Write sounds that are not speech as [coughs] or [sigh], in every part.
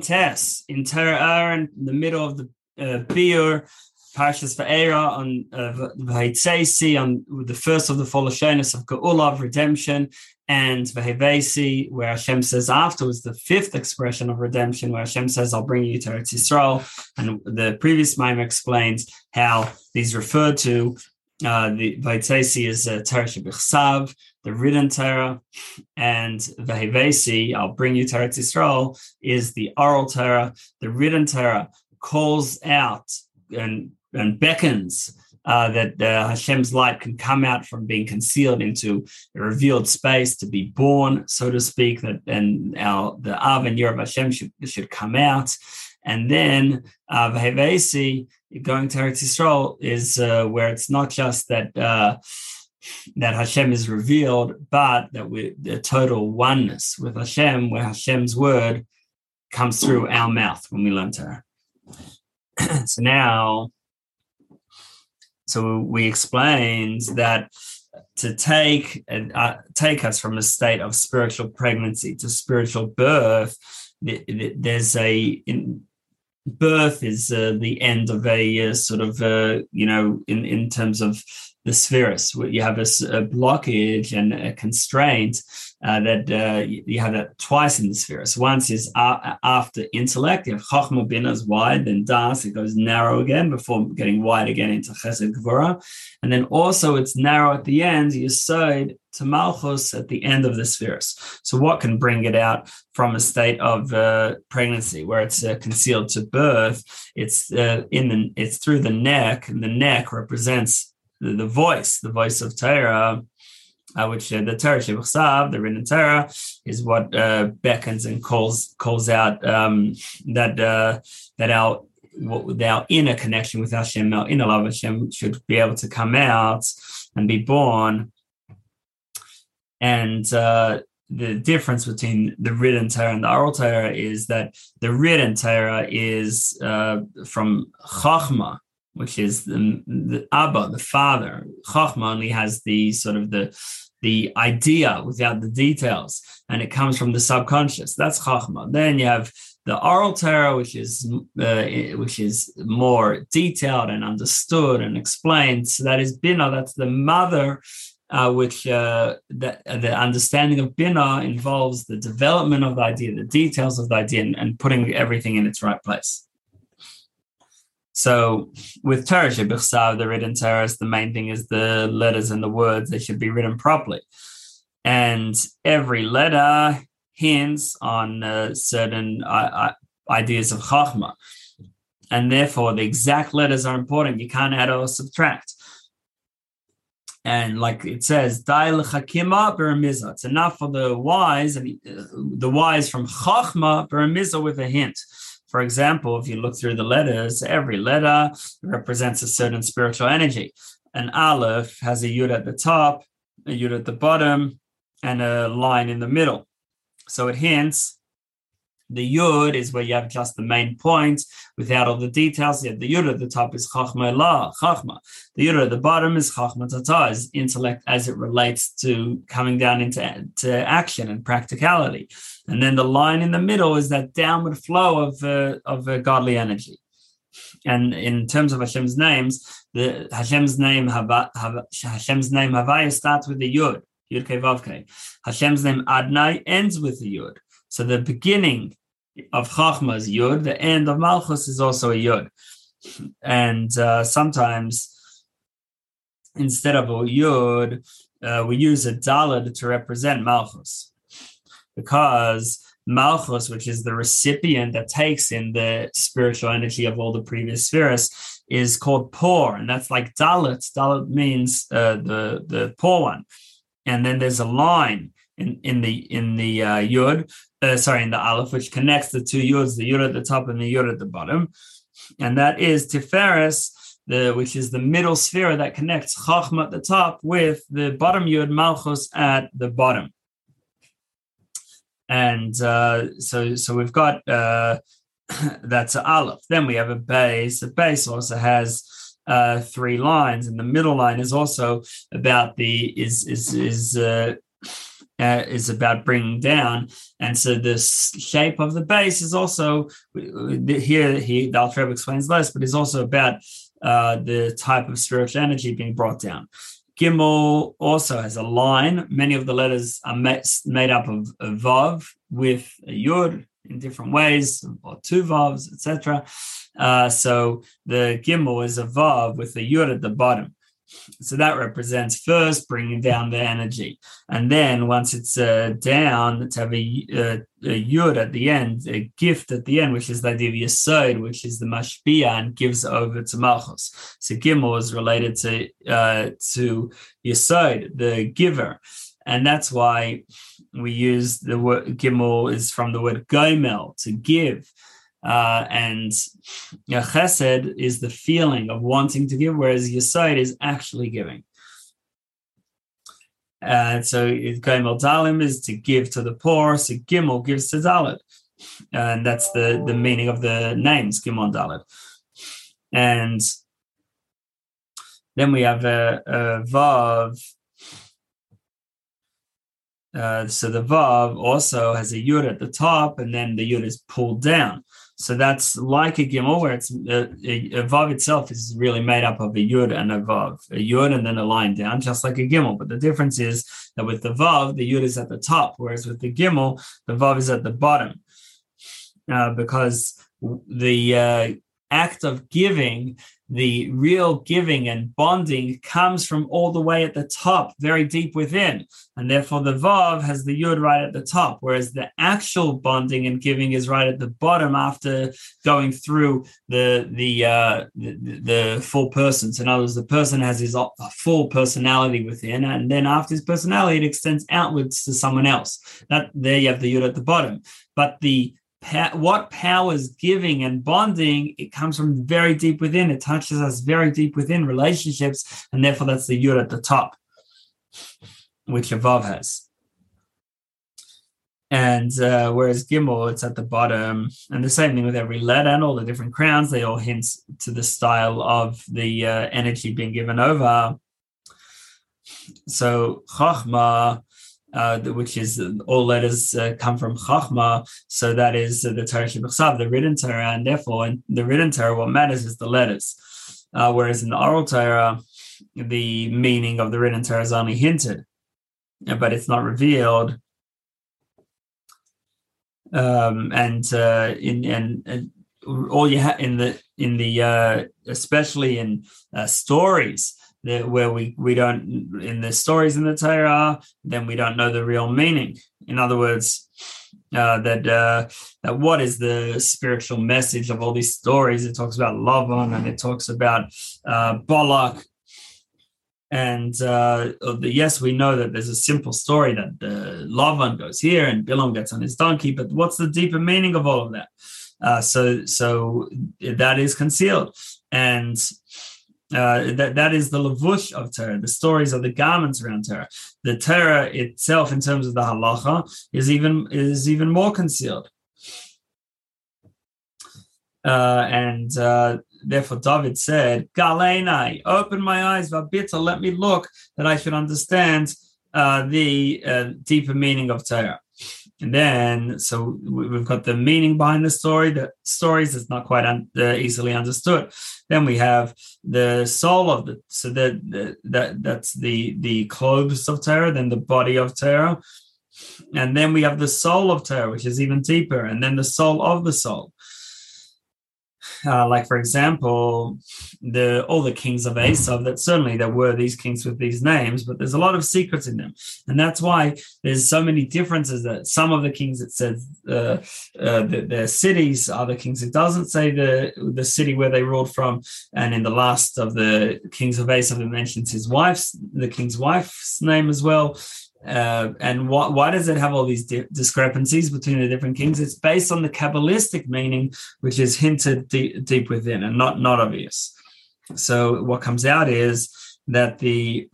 Tess in Torah Ohr, in the middle of the uh, Biur, Parshas Va'era on uh, on the first of the of Geula of redemption, and Vahevesi, where Hashem says afterwards the fifth expression of redemption, where Hashem says, "I'll bring you to Eretz Yisrael," and the previous Maimon explains how these refer to uh, the Vaitesi is uh, Shebichsav, the written Torah, and Vahevesi, I'll bring you to Eretz Yisrael, is the oral Torah. The written Torah calls out and and beckons uh, that uh, Hashem's light can come out from being concealed into a revealed space to be born, so to speak. That and our the Av and Yer of Hashem should, should come out, and then uh, Vahevesi going to Eretz Yisrael is uh, where it's not just that. That Hashem is revealed, but that we the total oneness with Hashem, where Hashem's word comes through our mouth when we learn Torah. [clears throat] so now so we explained that to take uh, take us from a state of spiritual pregnancy to spiritual birth, there's a in, birth is uh, the end of a uh, sort of uh, you know in in terms of the spheres. You have a, a blockage and a constraint uh, that uh, you have that twice in the spheres. Once is after intellect, you have Chachma Bina is wide, then Das, it goes narrow again before getting wide again into Chesed Gvura. And then also it's narrow at the end, you Yesod to Malchus at the end of the spheres. So what can bring it out from a state of uh, pregnancy where it's uh, concealed to birth? It's uh, in the it's through the neck, and the neck represents the, the voice, the voice of Torah, uh, which uh, the Torah Shebachsav, the written Torah, is what uh, beckons and calls calls out um, that uh, that our what, our inner connection with Hashem, our inner love of Hashem, should be able to come out and be born. And uh, the difference between the written Torah and the oral Torah is that the written Torah is uh, from Chachma, which is the, the Abba, the father. Chachma only has the sort of the the idea without the details, and it comes from the subconscious. That's Chachma. Then you have the oral Torah, which is uh, which is more detailed and understood and explained. So that is Bina. That's the mother. Uh, which uh, the, the understanding of Bina involves the development of the idea, the details of the idea, and, and putting everything in its right place. So with Torah Shebechsav, the written Torah, the main thing is the letters and the words. They should be written properly. And every letter hints on uh, certain uh, ideas of Chachma. And therefore, the exact letters are important. You can't add or subtract. And like it says, Dail Chakima. It's enough for the wise, and uh, the wise from Chachma Beramiza with a hint. For example, if you look through the letters, every letter represents a certain spiritual energy. An aleph has a yud at the top, a yud at the bottom, and a line in the middle. So it hints the yud is where you have just the main points without all the details. Yet the yud at the top is chachma la, chachma. The yud at the bottom is chachma tata, is intellect as it relates to coming down into to action and practicality. And then the line in the middle is that downward flow of uh, of uh, godly energy. And in terms of Hashem's names, the Hashem's name Hava, Hava, Hashem's name Havaya starts with the yud. Yud Vavke. Hashem's name Adnai ends with the Yud. So the beginning of Chachma is Yud, the end of Malchus is also a Yud. And uh, sometimes instead of a Yud, uh, we use a Dalad to represent Malchus because Malchus, which is the recipient that takes in the spiritual energy of all the previous spheres, is called poor, and that's like Dalit. Dalit means uh, the the poor one, and then there's a line in in the in the uh, Yud, uh, sorry, in the Aleph, which connects the two Yuds, the Yud at the top and the Yud at the bottom. And that is Tiferes, the, which is the middle sphere that connects Chachma at the top with the bottom Yud Malchus at the bottom. And uh, so, so we've got uh, [coughs] that's an Aleph. Then we have a base. The base also has uh, three lines, and the middle line is also about the is is is uh, uh, is about bringing down, and so the shape of the base is also here. He the Alter explains less, but is also about uh, the type of spiritual energy being brought down. Gimel also has a line. Many of the letters are made up of a vav with a yud in different ways, or two vavs, etc. Uh, so the gimel is a vav with a yud at the bottom. So that represents first bringing down the energy. And then once it's uh, down, to have a, a, a, yud at the end, a gift at the end, which is the idea of yesod, which is the mashpia and gives over to malchus. So gimel is related to, uh, to yesod, the giver. And that's why we use the word gimel is from the word gomel, to give. Uh, and you know, chesed is the feeling of wanting to give, whereas yesod is actually giving. And so Gimel Dalim is to give to the poor, so Gimel gives to Dalit. And that's the, the meaning of the names, Gimel Dalit. And then we have a, a Vav. Uh, so the Vav also has a Yud at the top, and then the Yud is pulled down. So that's like a gimel, where it's uh, a, a, vav itself is really made up of a yud and a vav, a yud and then a line down, just like a gimel. But the difference is that with the vav, the yud is at the top, whereas with the gimel, the vav is at the bottom, uh, because the uh, act of giving the real giving and bonding comes from all the way at the top, very deep within. And therefore, the Vav has the Yud right at the top, whereas the actual bonding and giving is right at the bottom after going through the the uh, the, the, full person. So, in other words, the person has his full personality within, and then after his personality, it extends outwards to someone else. That there you have the Yud at the bottom. But the what powers giving and bonding it comes from very deep within it touches us very deep within relationships and therefore that's the yud at the top which Avav has and uh, whereas Gimel, it's at the bottom, and the same thing with every letter and all the different crowns, they all hint to the style of the uh, energy being given over. So Chachma uh, which is all letters uh, come from Chachma. So that is uh, the Torah Shebechsav, the written Torah, and therefore in the written Torah, what matters is the letters. Uh, whereas in the oral Torah, the meaning of the written Torah is only hinted, but it's not revealed. Um, and uh, in and, and all you have in the in the uh, especially in stories where we we don't in the stories in the Torah, then we don't know the real meaning. In other words, uh, that uh, that what is the spiritual message of all these stories? It talks about Lavan and it talks about uh, Balak. And uh, the, yes, we know that there's a simple story that uh, Lavan goes here and Bilam gets on his donkey, but what's the deeper meaning of all of that? Uh, so, so that is concealed, and uh, that that is the lavush of Torah, the stories of the garments around Torah. The Torah itself, in terms of the halacha, is even is even more concealed. Uh, and uh, therefore, David said, "Galenai, open my eyes, vabita, let me look, that I should understand uh, the uh, deeper meaning of Torah." And then, so we've got the meaning behind the story, the stories is not quite un, uh, easily understood. Then we have the soul of the, so that that that's the the clothes of Torah, then the body of Torah, and then we have the soul of Torah, which is even deeper, and then the soul of the soul. Uh, like for example, the all the kings of Esau. That certainly there were these kings with these names, but there's a lot of secrets in them, and that's why there's so many differences. That some of the kings it says uh, uh, the, their cities, other kings it doesn't say the the city where they ruled from, and in the last of the kings of Esau, it mentions his wife's the king's wife's name as well. Uh, and wh- why does it have all these di- discrepancies between the different kings? It's based on the Kabbalistic meaning, which is hinted de- deep within and not not obvious. So what comes out is that the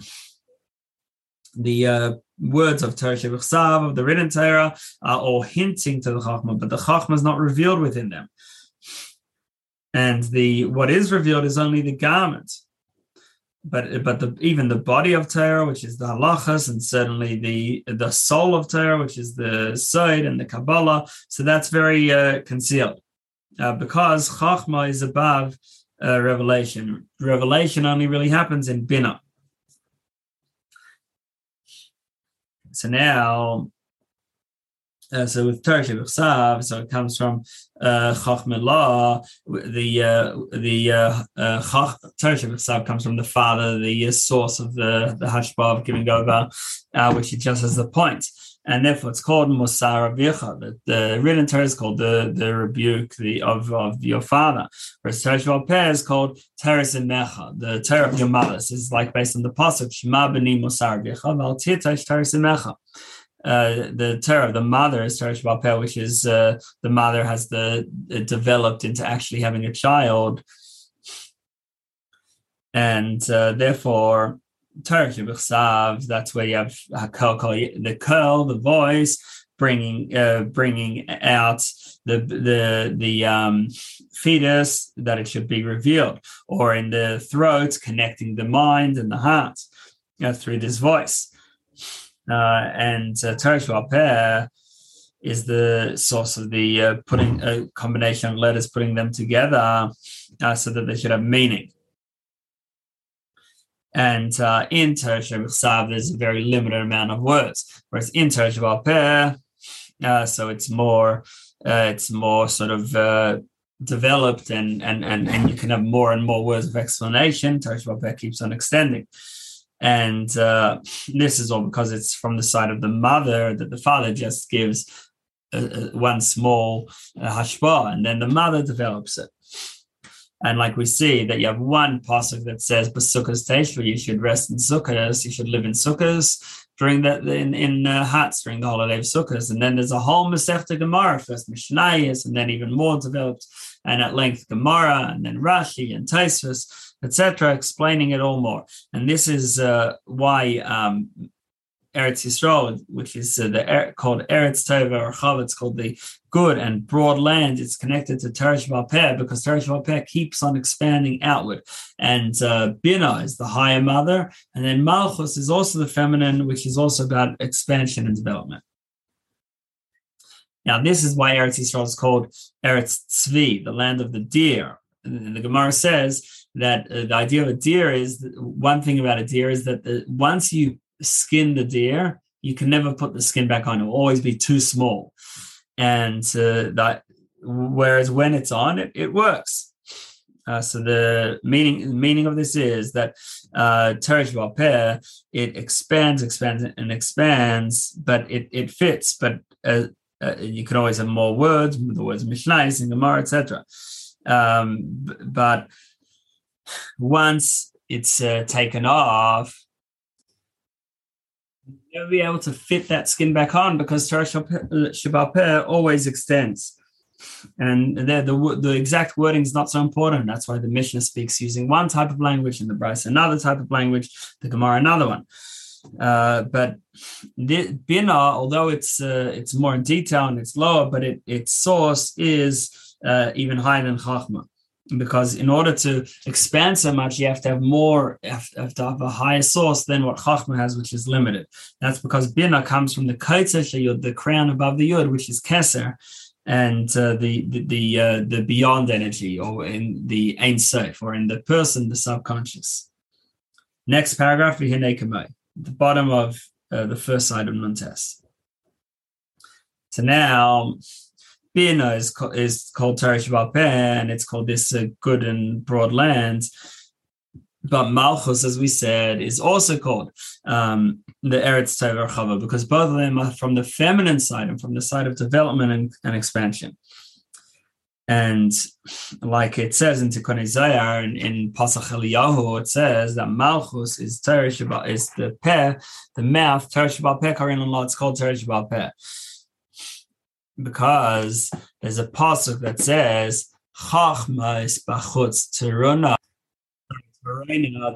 the uh, words of Torah Shebechsav, of the written Torah, are all hinting to the Chachma, but the Chachma is not revealed within them. And the what is revealed is only the garment. But but the even the body of Torah, which is the halachas, and certainly the the soul of Torah, which is the side and the Kabbalah. So that's very uh, concealed uh, because Chachma is above uh, revelation. Revelation only really happens in Bina. So now uh, so with Torah Shebechsav, so it comes from uh, Chachmelah. The uh, the uh, uh, Torah comes from the father, the source of the the hashbah of giving over, uh, which he just has the point. And therefore, it's called Musar Avicha. The, the written Torah is called the, the rebuke the, of, of your father. Whereas Torah Shabbat is called Teres Mecha, the Torah of your mother. This is like based on the pasuk Shema B'ni Musar Avicha, Val Titesh Teres Mecha uh, the Torah, the mother is Torah Shabbat which is uh, the mother has the developed into actually having a child, and uh, therefore Torah Shabbat that's where you have the curl, the voice, bringing uh, bringing out the the the um, fetus that it should be revealed, or in the throat, connecting the mind and the heart uh, through this voice. Uh, and uh, Torah is the source of the uh, putting a combination of letters, putting them together uh, so that they should have meaning. And uh, in Torah Shabbat there's a very limited amount of words, whereas in Torah uh, so it's more, uh, it's more sort of uh, developed, and and and and you can have more and more words of explanation. Torah keeps on extending. And uh, this is all because it's from the side of the mother that the father just gives one small uh, hashbah, and then the mother develops it. And like we see that you have one pasuk that says "Basukas Teshva," you. Should rest in sukkahs, you should live in sukkahs. During that in in uh, huts. During the holiday of sukkahs. And then there's a whole Masechta Gemara, first Mishnayos, and then even more developed and at length Gemara, and then Rashi and Tosfos etc., explaining it all more. And this is uh, why um, Eretz Yisrael, which is uh, the called Eretz Tova or Chav, it's called the good and broad land. It's connected to Teresh Valpeh because Teresh Valpeh keeps on expanding outward. And uh, Bina is the higher mother, and then Malchus is also the feminine, which is also about expansion and development. Now, this is why Eretz Yisrael is called Eretz Tzvi, the land of the deer. And the Gemara says that uh, the idea of a deer is one thing about a deer is that the, once you skin the deer, you can never put the skin back on. It will always be too small, and uh, that whereas when it's on, it, it works. Uh, so the meaning meaning of this is that uh, pair it expands, expands, and expands, but it it fits. But uh, uh, you can always have more words, the words Mishnais and Gemara, etc. Um, but once it's uh, taken off, you'll be able to fit that skin back on because Shabbat always extends. And the, the, the exact wording is not so important. That's why the Mishnah speaks using one type of language and the Braisa another type of language, the Gemara another one. Uh, but the, Bina, although it's uh, it's more in detail and it's lower, but it, its source is uh, even higher than Chachma because in order to expand so much, you have to have more, have, have to have a higher source than what Chachma has, which is limited. That's because Bina comes from the Kotzer Yud, the crown above the Yud, which is Keser, and uh, the the the, uh, the, beyond energy, or in the Ein Sof, or in the person, the subconscious. Next paragraph, nakamo, the bottom of uh, the first side of Nuntes. So now Bina is, is called Teresh and it's called this uh, good and broad land. But Malchus, as we said, is also called um, the Eretz Tova Chava because both of them are from the feminine side and from the side of development and, and expansion. And like it says in Tikkun Zohar in, in Pasach Eliyahu, it says that Malchus is Teresh is the peh, the mouth, Teresh Peh, Karin Allah, it's called Teresh Peh because there's a pasuk that says Chachma is bachutz teruna.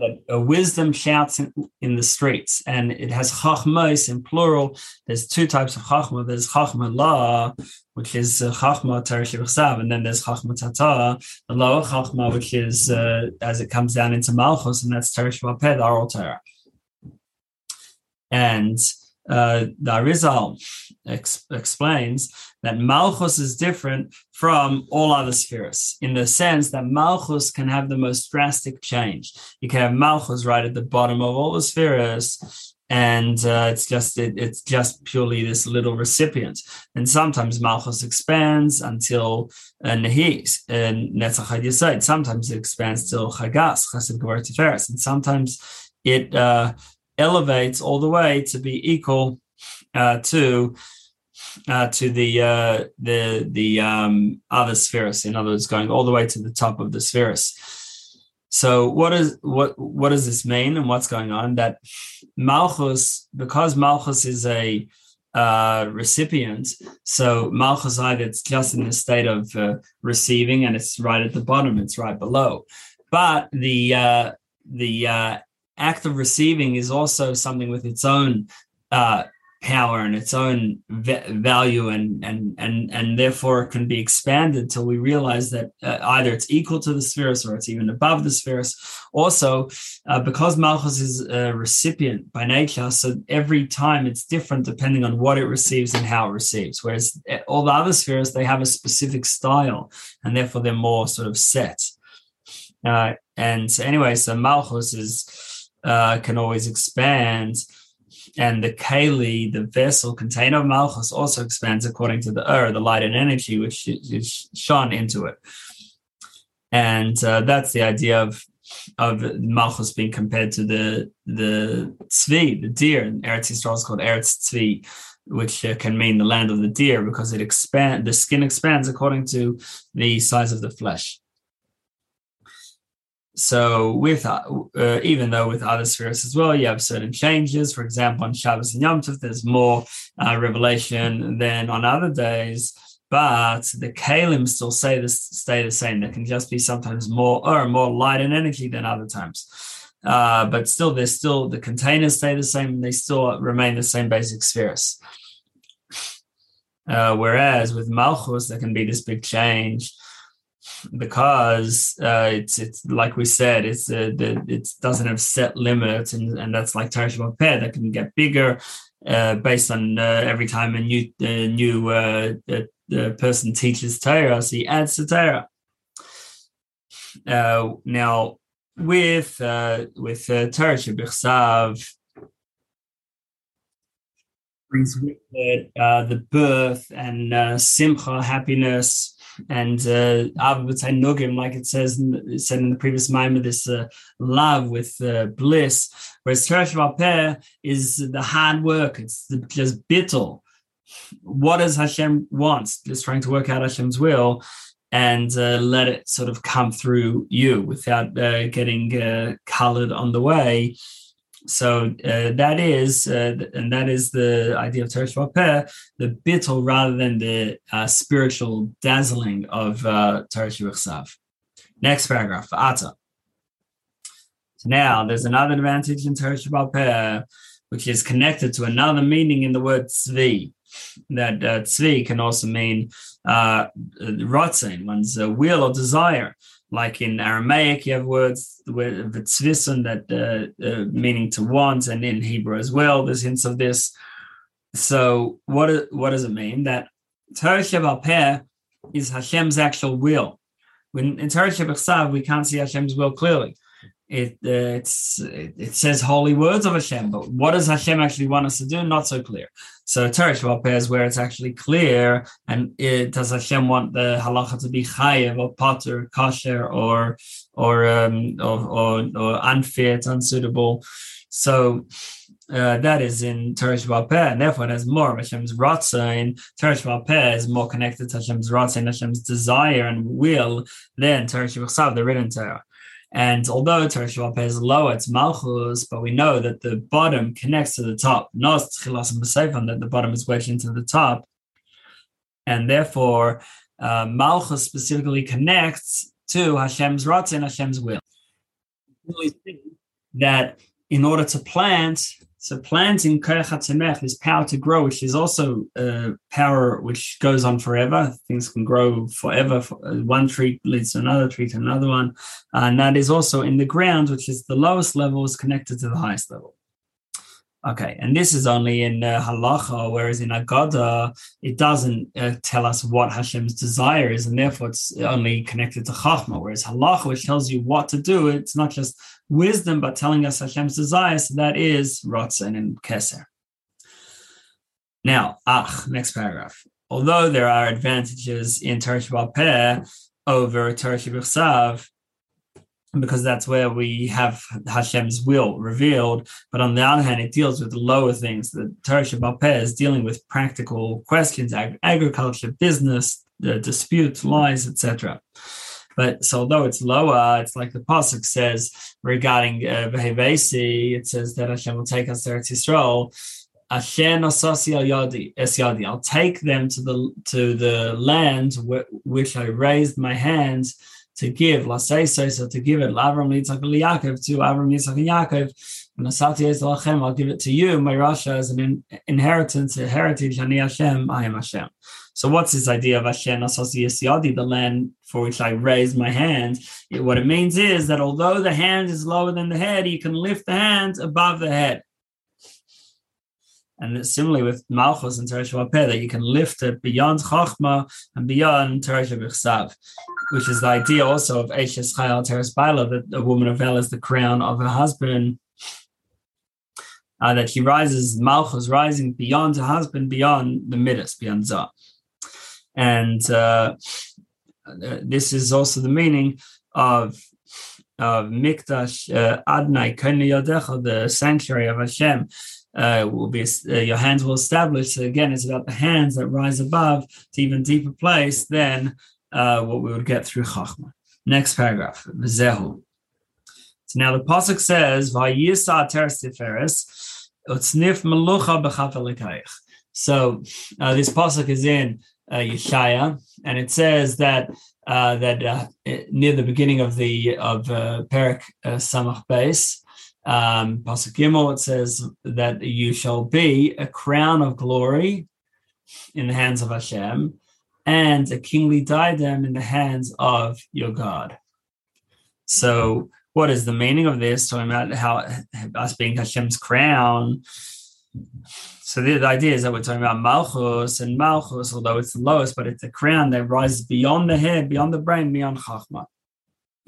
that a wisdom shouts in, in, the streets, and it has chachmos in plural. There's two types of chachma. There's chachma la, which is uh, chachma teresh and then there's chachma tata, the lower chachma, which is uh, as it comes down into malchus, and that's the oral Torah. And uh, the Arizal ex- explains that Malchus is different from all other spheres in the sense that Malchus can have the most drastic change. You can have Malchus right at the bottom of all the spheres, and uh, it's just it, it's just purely this little recipient. And sometimes Malchus expands until uh, Nehis and Netzach Yisod. Sometimes it expands till Chagas, Chesed Gevur Tiferes, and sometimes it uh, elevates all the way to be equal uh, to uh, to the uh, the the um, other spheres. In other words, going all the way to the top of the spheres. So what is what what does this mean, and what's going on? That Malchus, because Malchus is a uh, recipient, so Malchus either it's just in the state of uh, receiving, and it's right at the bottom, it's right below. But the uh, the uh, act of receiving is also something with its own uh, power and its own value and and and and therefore it can be expanded till we realize that uh, either it's equal to the spheres or it's even above the spheres. Also uh, because malchus is a recipient by nature so every time it's different depending on what it receives and how it receives whereas uh, all the other spheres they have a specific style and therefore they're more sort of set. Uh, and anyway so malchus is uh, can always expand. And the Kali, the vessel container of Malchus, also expands according to the Ur, the light and energy which is shone into it. And uh, that's the idea of of Malchus being compared to the the tzvi, the deer. In Eretz Yisrael is called Eretz tzvi, which uh, can mean the land of the deer because it expand the skin expands according to the size of the flesh. So with uh, uh, even though with other spheres as well, you have certain changes. For example, on Shabbos and Yom Tov, there's more uh, revelation than on other days. But the kalim still say this stay the same. There can just be sometimes more or more light and energy than other times. Uh, but still, there's still the containers stay the same, they still remain the same basic spheres. Uh, whereas with Malchus, there can be this big change because uh, it's it's like we said, it's uh, the, it doesn't have set limits, and, and that's like Teresh pair that can get bigger uh, based on uh, every time a new uh, new uh, person teaches Torah, so he adds to Torah. now with with uh, Torah brings with it the birth and simcha, happiness and uh, I would say Nugim, like it says it said in the previous Maimah, this uh, love with uh, bliss. Whereas Teresh is the hard work, it's the, just bittul. What does Hashem want? Just trying to work out Hashem's will and uh, let it sort of come through you without uh, getting uh, colored on the way so uh, that is, uh, and that is the idea of Teresh Vapeh, the bittul rather than the uh, spiritual dazzling of uh, Teresh Next paragraph, Ata. So now there's another advantage in Teresh Vapeh, which is connected to another meaning in the word tzvi. That uh, tzvi can also mean uh, one's uh, will or desire like in Aramaic, you have words with vitzvison that uh, uh, meaning to want, and in Hebrew as well, there's hints of this. So, what what does it mean? That Torah Peh is Hashem's actual will. When in Torah we can't see Hashem's will clearly it uh, it's it, says holy words of Hashem, but what does Hashem actually want us to do? Not so clear. So Teresh is where it's actually clear, and it, does Hashem want the halacha to be chayev or potter, kosher, or or um, or, or, or unfit, unsuitable? So uh, that is in Teresh Valpeh, and therefore it has more of Hashem's Ratzain. Teresh Valpeh is more connected to Hashem's Ratzain, Hashem's desire and will than Teresh Valpeh, the written Torah. And although Teresh is lower, it's Malchus, but we know that the bottom connects to the top. Not Khilas and that the bottom is wedged into the top. And therefore, uh, Malchus specifically connects to Hashem's Ratzin, Hashem's will. that in order to plant, so planting this power to grow, which is also uh, power which goes on forever. Things can grow forever. Uh, one tree leads to another tree to another one, and that is also in the ground, which is the lowest level, is connected to the highest level. Okay, and this is only in uh, halacha, whereas in Agada, it doesn't uh, tell us what Hashem's desire is, and therefore it's only connected to Chachma. Whereas halacha, which tells you what to do, it's not just wisdom, but telling us Hashem's desire, so that is Ratzon and Keser. Now, Ach, next paragraph. Although there are advantages in Torah Peh over Torah Sav, because that's where we have Hashem's will revealed. But on the other hand, it deals with lower things. The Torah Shabbat is dealing with practical questions, ag- agriculture, business, the disputes, lies, etc. But so although it's lower, it's like the pasuk says regarding uh, it says that Hashem will take us there to Eretz Yisrael. I'll take them to the to the land which I raised my hands to give, say so, to give it, Avram Yitzchak Yaakov, to Avram Yitzchak and Yaakov, and Asati Lachem, I'll give it to you, my Rasha, as an in, inheritance, a heritage, Ani Hashem, I am Hashem. So what's this idea of Hashem Asasi Yadi, the land for which I raised my hand? It, what it means is that although the hand is lower than the head, you can lift the hand above the head. And similarly with Malchus and Teresh that you can lift it beyond Chachma and beyond Teresh Bichsav which is the idea also of Eshes Chayal Teres Baila, that a woman of El is the crown of her husband. Uh, that he rises, Malchus rising beyond her husband, beyond the Midas, beyond Zah. And uh, this is also the meaning of of Mikdash uh, Adnai Yadecha, the sanctuary of Hashem. Uh, will be uh, your hands will establish. So again, it's about the hands that rise above to even deeper place than uh, what we would get through Chachma. Next paragraph, Zehu. So now the pasuk says, "Vayisa teres tiferes utznif melucha b'chafelikayich." So uh, this pasuk is in uh, Yeshaya, and it says that uh, that uh, near the beginning of the of uh, Perak uh, Samach Beis, um, pasuk Gimel, it says that you shall be a crown of glory in the hands of Hashem and a kingly diadem in the hands of your God. So, what is the meaning of this? Talking about how us being Hashem's crown. So the, the idea is that we're talking about Malchus, and Malchus, although it's the lowest, but it's a crown that rises beyond the head, beyond the brain, beyond Chachma.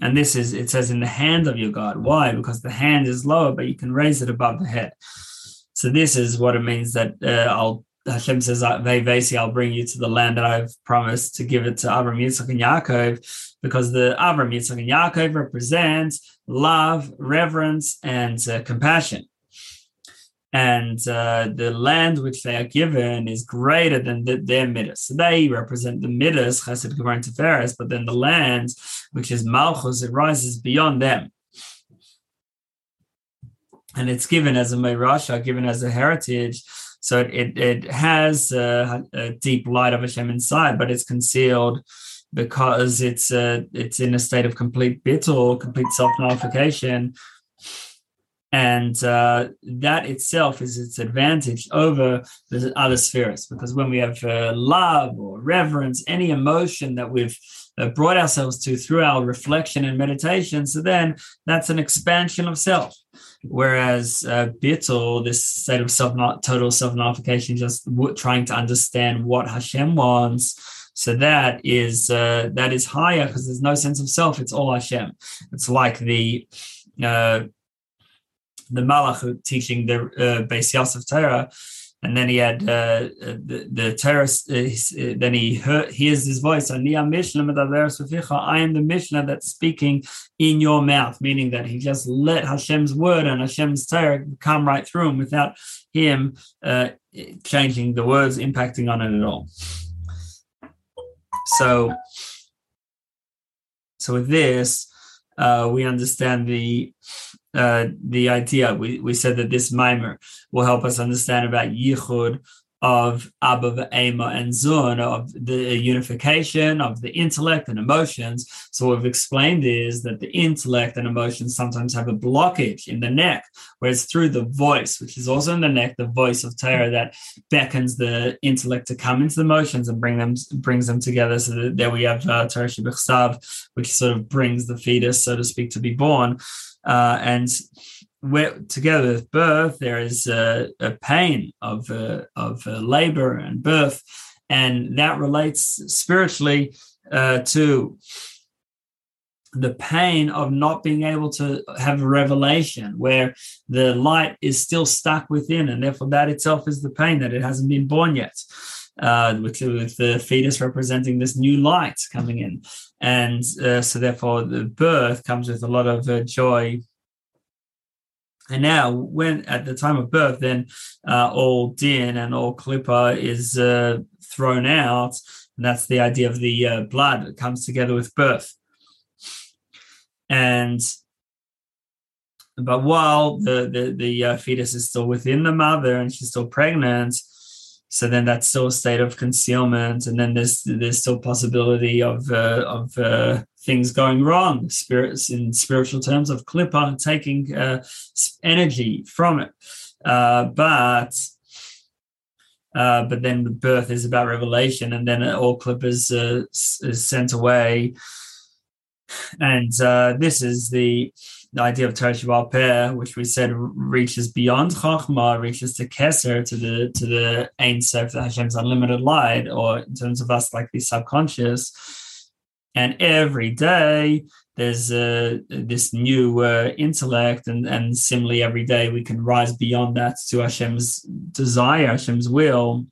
And this is, it says, in the hand of your God. Why? Because the hand is lower, but you can raise it above the head. So this is what it means that uh, I'll Hashem says, Vesi, I'll bring you to the land that I've promised to give it to Avram, Yitzchak, and Yaakov, because the Avram, Yitzchak, and Yaakov represents love, reverence, and uh, compassion. And uh, the land which they are given is greater than the, their midas. So they represent the midas, Chesed, Gvura, and Tiferes, but then the land, which is Malchus, it rises beyond them and it's given as a Meirasha, given as a heritage so it, it has a, a, deep light of Hashem inside, but it's concealed because it's uh, it's in a state of complete bittul, complete self nullification, and uh, that itself is its advantage over the other spheres. Because when we have uh, love or reverence, any emotion that we've uh, brought ourselves to through our reflection and meditation, so then that's an expansion of self. Whereas uh, Bittul, this state of self total self nullification, just trying to understand what Hashem wants. So that is uh, that is higher because there's no sense of self. It's all Hashem. It's like the uh, the Malach teaching the uh, Beis Yosef Torah and then he had uh, the, the terrorist. Uh, then he heard, hears his voice. I am the Mishnah that's speaking in your mouth, meaning that he just let Hashem's word and Hashem's Torah come right through him without him uh, changing the words, impacting on it at all. So, so with this, uh, we understand the uh, the idea. We, we said that this mimer will help us understand about yichud of Abba, Ema, and Zun, of the unification of the intellect and emotions. So, what we've explained is that the intellect and emotions sometimes have a blockage in the neck, whereas through the voice, which is also in the neck, the voice of Torah that beckons the intellect to come into the emotions and bring them brings them together. So that there we have uh, Torah which sort of brings the fetus, so to speak, to be born. Uh, and together with birth, there is a, a pain of uh, of uh, labor and birth, and that relates spiritually uh, to the pain of not being able to have a revelation where the light is still stuck within, and therefore that itself is the pain that it hasn't been born yet. Uh, with, with the fetus representing this new light coming in. And uh, so, therefore, the birth comes with a lot of uh, joy and now, when at the time of birth, then uh, all din and all klippa is uh, thrown out, and that's the idea of the uh, blood that comes together with birth. And but while the the, the uh, fetus is still within the mother and she's still pregnant, so then that's still a state of concealment, and then there's there's still possibility of uh, of uh, things going wrong, spirits in spiritual terms of klippa taking uh, energy from it. Uh, but uh, but then the birth is about revelation, and then all klippas uh, is sent away. And this is the, the idea of Torah Peh, which we said reaches beyond Chachma, reaches to Keser, to the to the Ein Sof, the Hashem's unlimited light, or in terms of us, like the subconscious and every day there's uh, this new uh, intellect and, and similarly every day we can rise beyond that to Hashem's desire, Hashem's will.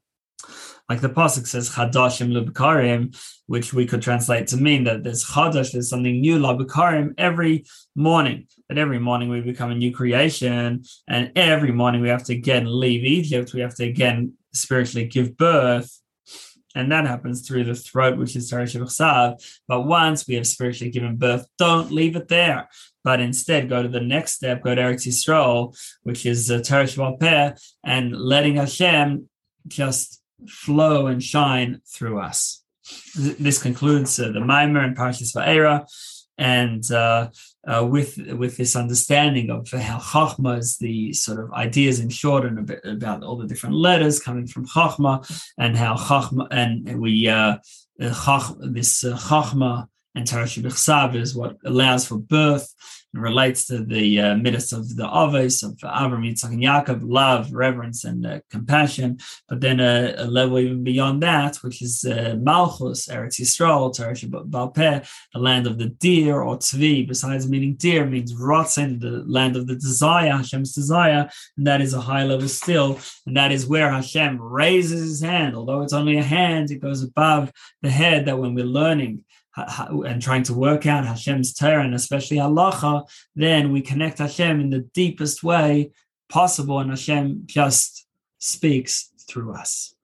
Like the Pasuk says, Chadashim Lubakarim, which we could translate to mean that there's Chadash, there's something new, Lubakarim, every morning. That every morning we become a new creation, and every morning we have to again leave Egypt, we have to again spiritually give birth and that happens through the throat, which is Torah Sav. But once we have spiritually given birth, don't leave it there, but instead go to the next step, go to Eretz Yisrael, which is uh, Torah Peh, and letting Hashem just flow and shine through us. This concludes uh, the Maimer and Parshas Va'era, and uh, uh, with with this understanding of how Chachma is the sort of ideas in short and a bit about all the different letters coming from Chachma and how Chachma and we uh, Chach, this uh, Chachma and Torah is what allows for birth relates to the uh, midas of the Aves of Avram, Yitzchak, and Yaakov, love, reverence, and uh, compassion. But then a, a, level even beyond that, which is uh, Malchus, Eretz Yisrael, Teresh Balpeh, the land of the deer, or Tzvi, besides meaning deer, means Rotzen, the land of the desire, Hashem's desire, and that is a high level still. And that is where Hashem raises his hand. Although it's only a hand, it goes above the head that when we're learning and trying to work out Hashem's Torah and especially halacha, then we connect Hashem in the deepest way possible, and Hashem just speaks through us.